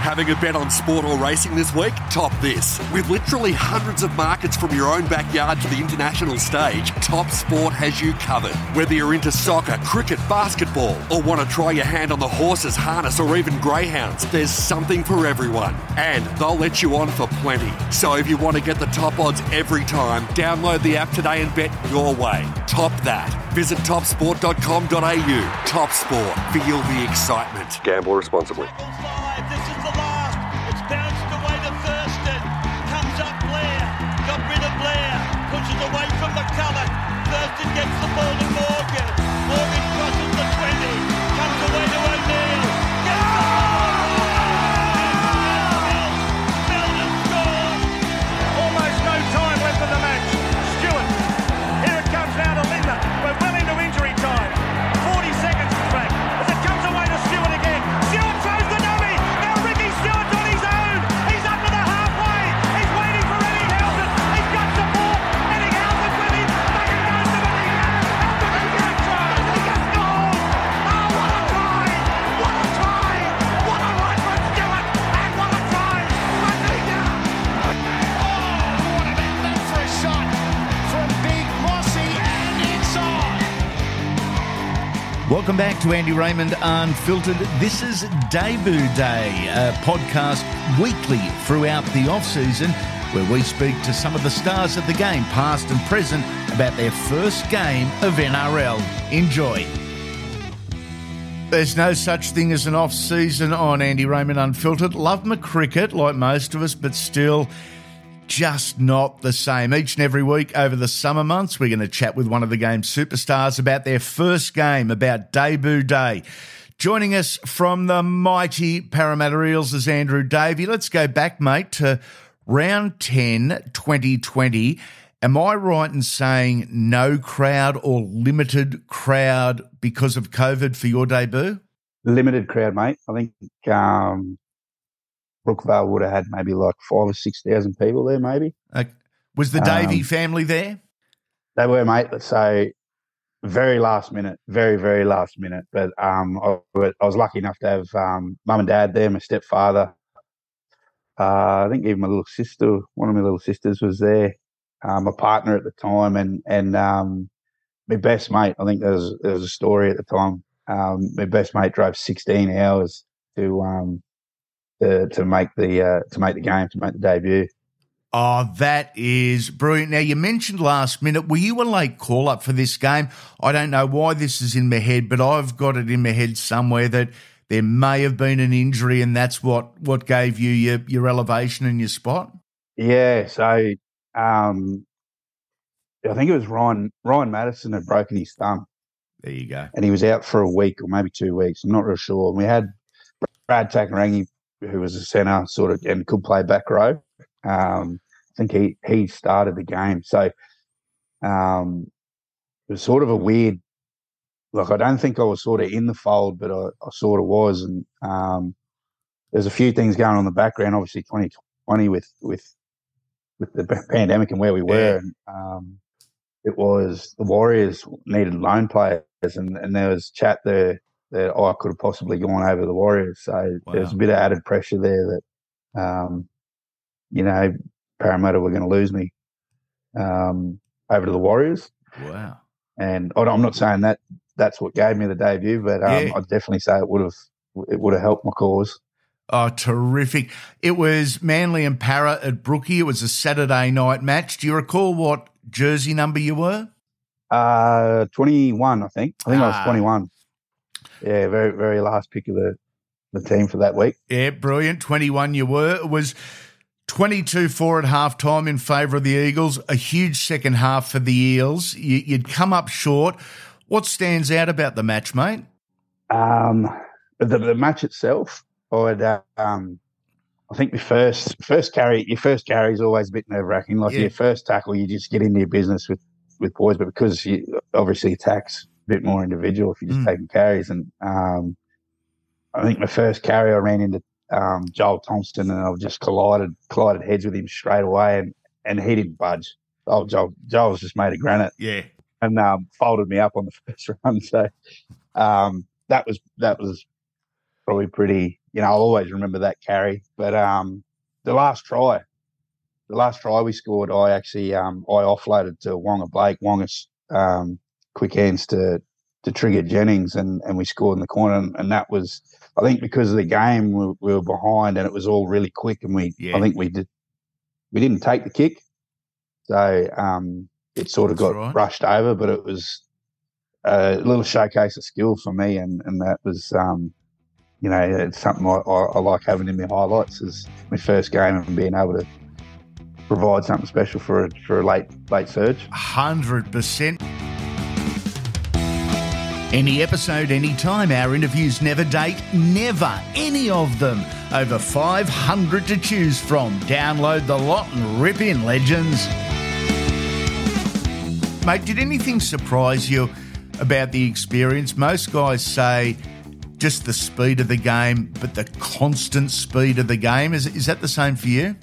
Having a bet on sport or racing this week? Top this. With literally hundreds of markets from your own backyard to the international stage, Top Sport has you covered. Whether you're into soccer, cricket, basketball, or want to try your hand on the horses, harness, or even greyhounds, there's something for everyone. And they'll let you on for plenty. So if you want to get the top odds every time, download the app today and bet your way. Top that. Visit topsport.com.au. Top Sport. Feel the excitement. Gamble responsibly. Welcome back to Andy Raymond Unfiltered. This is Debut Day, a podcast weekly throughout the off season where we speak to some of the stars of the game, past and present, about their first game of NRL. Enjoy. There's no such thing as an off season on Andy Raymond Unfiltered. Love my cricket, like most of us, but still just not the same. Each and every week over the summer months, we're going to chat with one of the game's superstars about their first game, about debut day. Joining us from the mighty Parramatta Eels is Andrew Davey. Let's go back, mate, to round 10, 2020. Am I right in saying no crowd or limited crowd because of COVID for your debut? limited crowd, mate. I think um, Brookvale would have had maybe like five or six thousand people there, maybe. Uh, was the Davey Um, family there? They were, mate. So very last minute, very very last minute. But um, I, I was lucky enough to have um, mum and dad there, my stepfather. Uh, I think even my little sister, one of my little sisters, was there. Uh, my partner at the time, and and um, my best mate. I think there was there was a story at the time. Um, my best mate drove 16 hours to um, to, to make the uh, to make the game to make the debut. Oh, that is brilliant. Now, you mentioned last minute. Were you a late call up for this game? I don't know why this is in my head, but I've got it in my head somewhere that there may have been an injury and that's what, what gave you your, your elevation and your spot. Yeah, so um, I think it was Ryan Ryan Matterson had broken his thumb, There you go. and he was out for a week or maybe two weeks. I'm not real sure. And we had Brad Takairangi, who was a centre, sort of, and could play back row. Um, I think he he started the game, so um, it was sort of a weird. Like I don't think I was sort of in the fold, but I, I sort of was, and um, there's a few things going on in the background. Obviously, 2020 with with with the pandemic and where we were, and, um, it was the Warriors needed loan players, and, and there was chat there that I could have possibly gone over the Warriors. So there was a bit of added pressure there that, um, you know, Parramatta were going to lose me um, over to the Warriors. Wow. And I I'm not saying that that's what gave me the debut, but um, Yeah. I'd definitely say it would have it would have helped my cause. Oh, terrific. It was Manly and Para at Brookie. It was a Saturday night match. Do you recall what jersey number you were? Uh, 21, I think. I think I Ah. was 21. Yeah, very very last pick of the the team for that week. Yeah, brilliant. 21 you were. It was 22 4 at half time in favour of the Eagles. A huge second half for the Eels. You, you'd come up short. What stands out about the match, mate? Um, the, the match itself, I'd um, I think the first first carry, your first carry is always a bit nerve wracking. Like Yeah. your first tackle, you just get into your business with with boys, but because you obviously attacks bit more individual if you're just Mm. taking carries. And um, I think my first carry, I ran into um, Joel Thompson, and I've just collided collided heads with him straight away, and and he didn't budge. Oh, Joel, Joel's just made of granite, Yeah. and um, folded me up on the first run. So um, that was that was probably pretty. You know, I'll always remember that carry. But um, the last try, the last try we scored, I actually um, I offloaded to Waqa Blake, Waqa's um, quick hands to to trigger Jennings, and and we scored in the corner, and, and that was. I think because of the game we, we were behind and it was all really quick, and we Yeah. I think we did we didn't take the kick, so um, it sort of That's got right. rushed over. But it was a little showcase of skill for me, and and that was um, you know it's something I, I, I like having in my highlights is my first game and being able to provide something special for a, for a late late surge. 100%. Any episode, anytime. Our interviews never date, never. Any of them. Over 500 to choose from. Download the lot and rip in, legends. Mate, did anything surprise you about the experience? Most guys say just the speed of the game, but the constant speed of the game. Is, is that the same for you?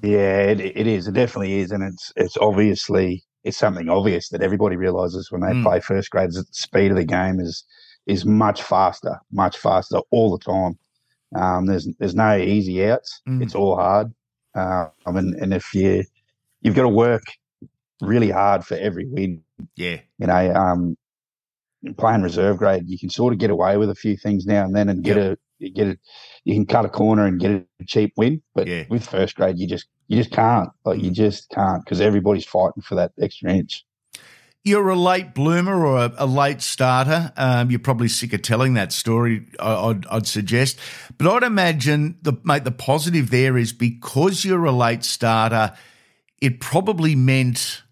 Yeah, it, it is. It definitely is, and it's it's obviously it's something obvious that everybody realizes when they Mm. play first grade. Is that the speed of the game is is much faster, much faster all the time. Um, there's there's no easy outs. Mm. It's all hard. Uh, I mean, and if you you've got to work really hard for every win. Yeah. You know, um, playing reserve grade, you can sort of get away with a few things now and then, and get a you get it. You can cut a corner and get a cheap win, but Yeah. with first grade, you just you just can't. Like you Mm. just can't because everybody's fighting for that extra inch. You're a late bloomer or a, a late starter. Um, you're probably sick of telling that story. I, I'd, I'd suggest, but I'd imagine the mate. The positive there is because you're a late starter, it probably meant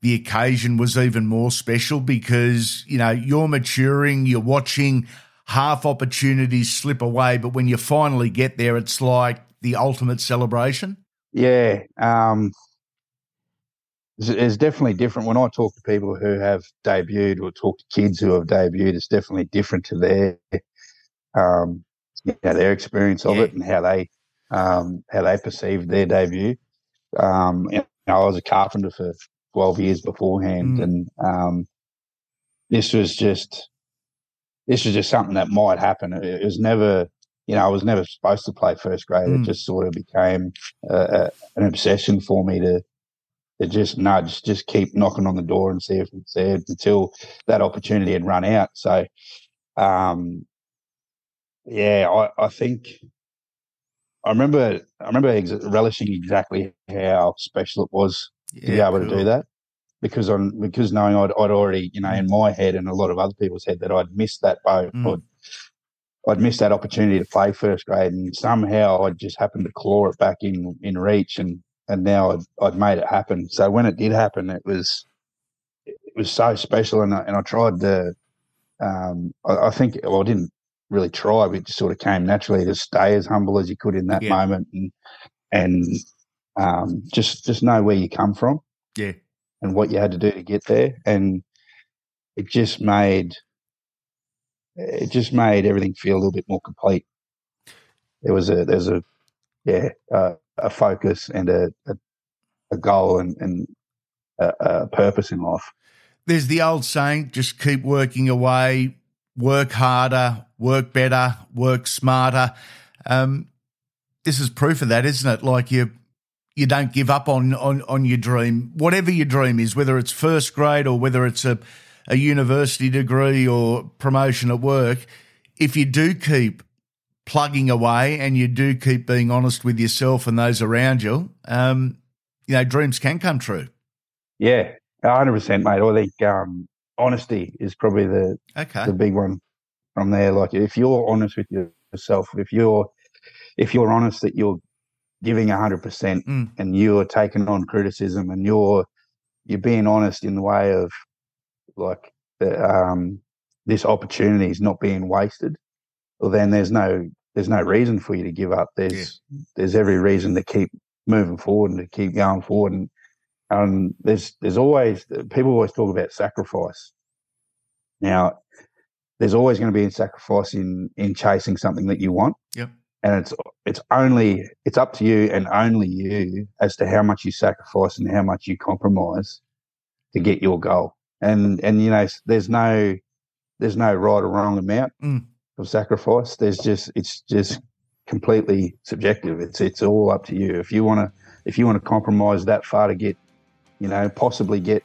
the occasion was even more special because you know you're maturing. You're watching half opportunities slip away, but when you finally get there, it's like the ultimate celebration. Yeah, um, it's, it's definitely different. When I talk to people who have debuted or talk to kids who have debuted, it's definitely different to their um, you know, their experience of Yeah. it and how they um, how they perceived their debut. Um, you know, I was a carpenter for twelve years beforehand, Mm. and um, this was just this was just something that might happen. It, it was never, you know, I was never supposed to play first grade. Mm. It just sort of became a, a, an obsession for me to to just nudge, just keep knocking on the door and see if it's there until that opportunity had run out. So, um, yeah, I, I think I remember I remember ex- relishing exactly how special it was to be able to do that because on because knowing I'd, I'd already you know in my head and a lot of other people's head that I'd missed that boat Mm. I'd, I'd missed that opportunity to play first grade and somehow I just happened to claw it back in in reach and and now I'd, I'd made it happen so when it did happen it was it was so special and I, and I tried to um I, I think well I didn't really try but it just sort of came naturally to stay as humble as you could in that Yeah. moment and and um, just just know where you come from Yeah. And what you had to do to get there, and it just made it just made everything feel a little bit more complete. There was a there's a yeah uh, a focus and a a, a goal and and a, a purpose in life. there's the old saying just keep working away, work harder, work better, work smarter. Um, this is proof of that, isn't it? Like you you don't give up on, on, on your dream, whatever your dream is, whether it's first grade or whether it's a, a university degree or promotion at work. If you do keep plugging away and you do keep being honest with yourself and those around you, um, you know, dreams can come true. Yeah, hundred percent, mate. I think um, honesty is probably the Okay. the big one from there. Like if you're honest with yourself, if you're if you're honest that you're giving hundred percent Mm. and you're taking on criticism and you're you're being honest in the way of like the, um, this opportunity is not being wasted, well then there's no there's no reason for you to give up. There's there's every reason to keep moving forward and to keep going forward and um, there's there's always people always talk about sacrifice. Now, there's always going to be a sacrifice in in chasing something that you want. Yep. And it's it's only it's up to you and only you as to how much you sacrifice and how much you compromise to get your goal. And and you know, there's no there's no right or wrong amount Mm. of sacrifice. There's just it's just completely subjective. It's it's all up to you. If you want to if you want to compromise that far to get, you know, possibly get,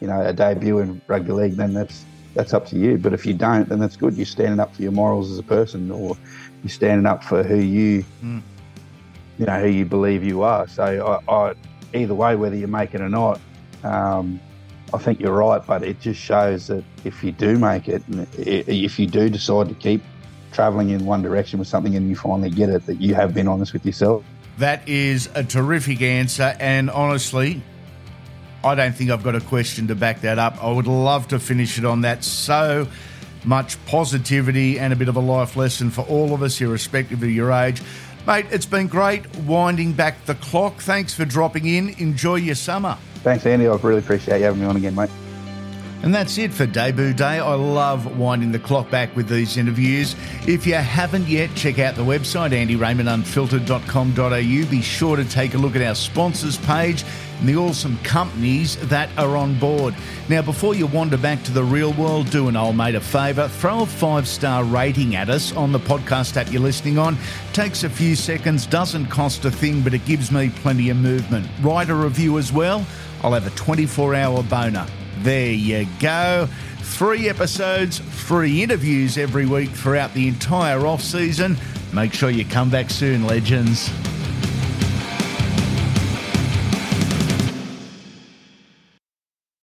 you know, a debut in rugby league, then that's that's up to you. But if you don't, then that's good. You're standing up for your morals as a person, or you're standing up for who you, Mm. you know, who you believe you are. So I, I either way, whether you make it or not, um, I think you're right. But it just shows that if you do make it, and if you do decide to keep traveling in one direction with something, and you finally get it, that you have been honest with yourself. That is a terrific answer, and honestly, I don't think I've got a question to back that up. I would love to finish it on that. So much positivity and a bit of a life lesson for all of us, irrespective of your age. Mate, it's been great winding back the clock. Thanks for dropping in. Enjoy your summer. Thanks, Andy. I really appreciate you having me on again, mate. And that's it for Debut Day. I love winding the clock back with these interviews. If you haven't yet, check out the website, andyraymondunfiltered.com.au. Be sure to take a look at our sponsors page and the awesome companies that are on board. Now, before you wander back to the real world, do an old mate a favour. Throw a five star rating at us on the podcast app you're listening on. Takes a few seconds, doesn't cost a thing, but it gives me plenty of movement. Write a review as well. I'll have a 24 hour boner. There you go. Three episodes, three interviews every week throughout the entire off season. Make sure you come back soon, legends.